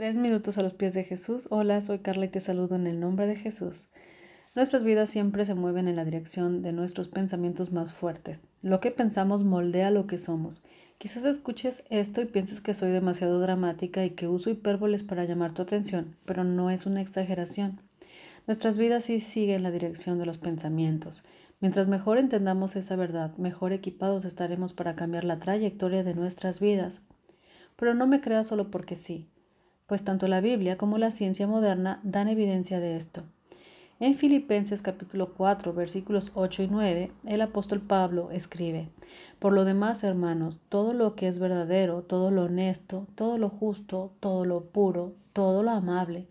Tres minutos a los pies de Jesús. Hola, soy Carla y te saludo en el nombre de Jesús. Nuestras vidas siempre se mueven en la dirección de nuestros pensamientos más fuertes. Lo que pensamos moldea lo que somos. Quizás escuches esto y pienses que soy demasiado dramática y que uso hipérboles para llamar tu atención, pero no es una exageración. Nuestras vidas sí siguen la dirección de los pensamientos. Mientras mejor entendamos esa verdad, mejor equipados estaremos para cambiar la trayectoria de nuestras vidas. Pero no me creas solo porque sí pues tanto la Biblia como la ciencia moderna dan evidencia de esto. En Filipenses capítulo 4 versículos 8 y 9, el apóstol Pablo escribe, Por lo demás, hermanos, todo lo que es verdadero, todo lo honesto, todo lo justo, todo lo puro, todo lo amable,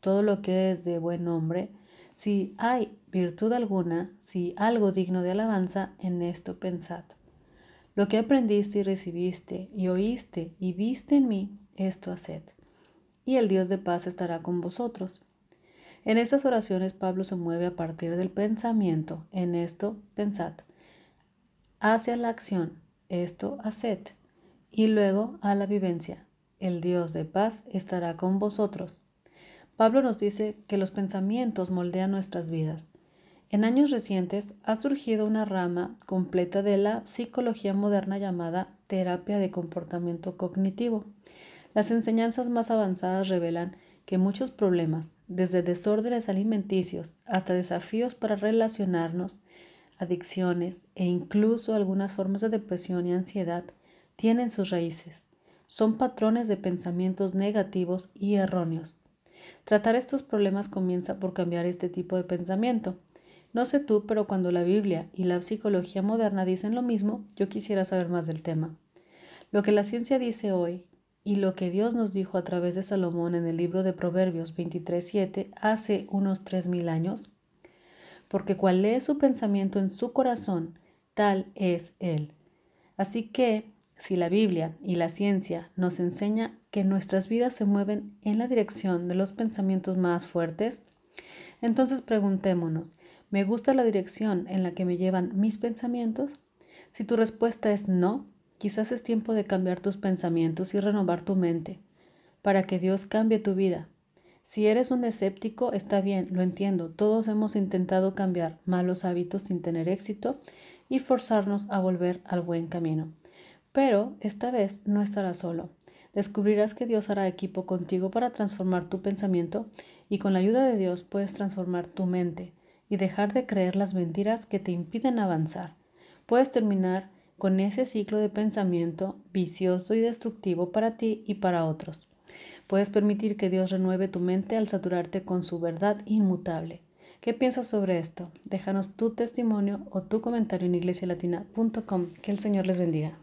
todo lo que es de buen nombre, si hay virtud alguna, si algo digno de alabanza, en esto pensad. Lo que aprendiste y recibiste y oíste y viste en mí, esto haced y el Dios de paz estará con vosotros. En estas oraciones Pablo se mueve a partir del pensamiento, en esto pensad, hacia la acción, esto haced, y luego a la vivencia, el Dios de paz estará con vosotros. Pablo nos dice que los pensamientos moldean nuestras vidas. En años recientes ha surgido una rama completa de la psicología moderna llamada terapia de comportamiento cognitivo. Las enseñanzas más avanzadas revelan que muchos problemas, desde desórdenes alimenticios hasta desafíos para relacionarnos, adicciones e incluso algunas formas de depresión y ansiedad, tienen sus raíces. Son patrones de pensamientos negativos y erróneos. Tratar estos problemas comienza por cambiar este tipo de pensamiento. No sé tú, pero cuando la Biblia y la psicología moderna dicen lo mismo, yo quisiera saber más del tema. Lo que la ciencia dice hoy y lo que Dios nos dijo a través de Salomón en el libro de Proverbios 23.7 hace unos tres mil años? Porque cual es su pensamiento en su corazón, tal es él. Así que, si la Biblia y la ciencia nos enseña que nuestras vidas se mueven en la dirección de los pensamientos más fuertes, entonces preguntémonos, ¿me gusta la dirección en la que me llevan mis pensamientos? Si tu respuesta es no, Quizás es tiempo de cambiar tus pensamientos y renovar tu mente para que Dios cambie tu vida. Si eres un escéptico, está bien, lo entiendo. Todos hemos intentado cambiar malos hábitos sin tener éxito y forzarnos a volver al buen camino. Pero esta vez no estarás solo. Descubrirás que Dios hará equipo contigo para transformar tu pensamiento y con la ayuda de Dios puedes transformar tu mente y dejar de creer las mentiras que te impiden avanzar. Puedes terminar con ese ciclo de pensamiento vicioso y destructivo para ti y para otros. Puedes permitir que Dios renueve tu mente al saturarte con su verdad inmutable. ¿Qué piensas sobre esto? Déjanos tu testimonio o tu comentario en iglesialatina.com. Que el Señor les bendiga.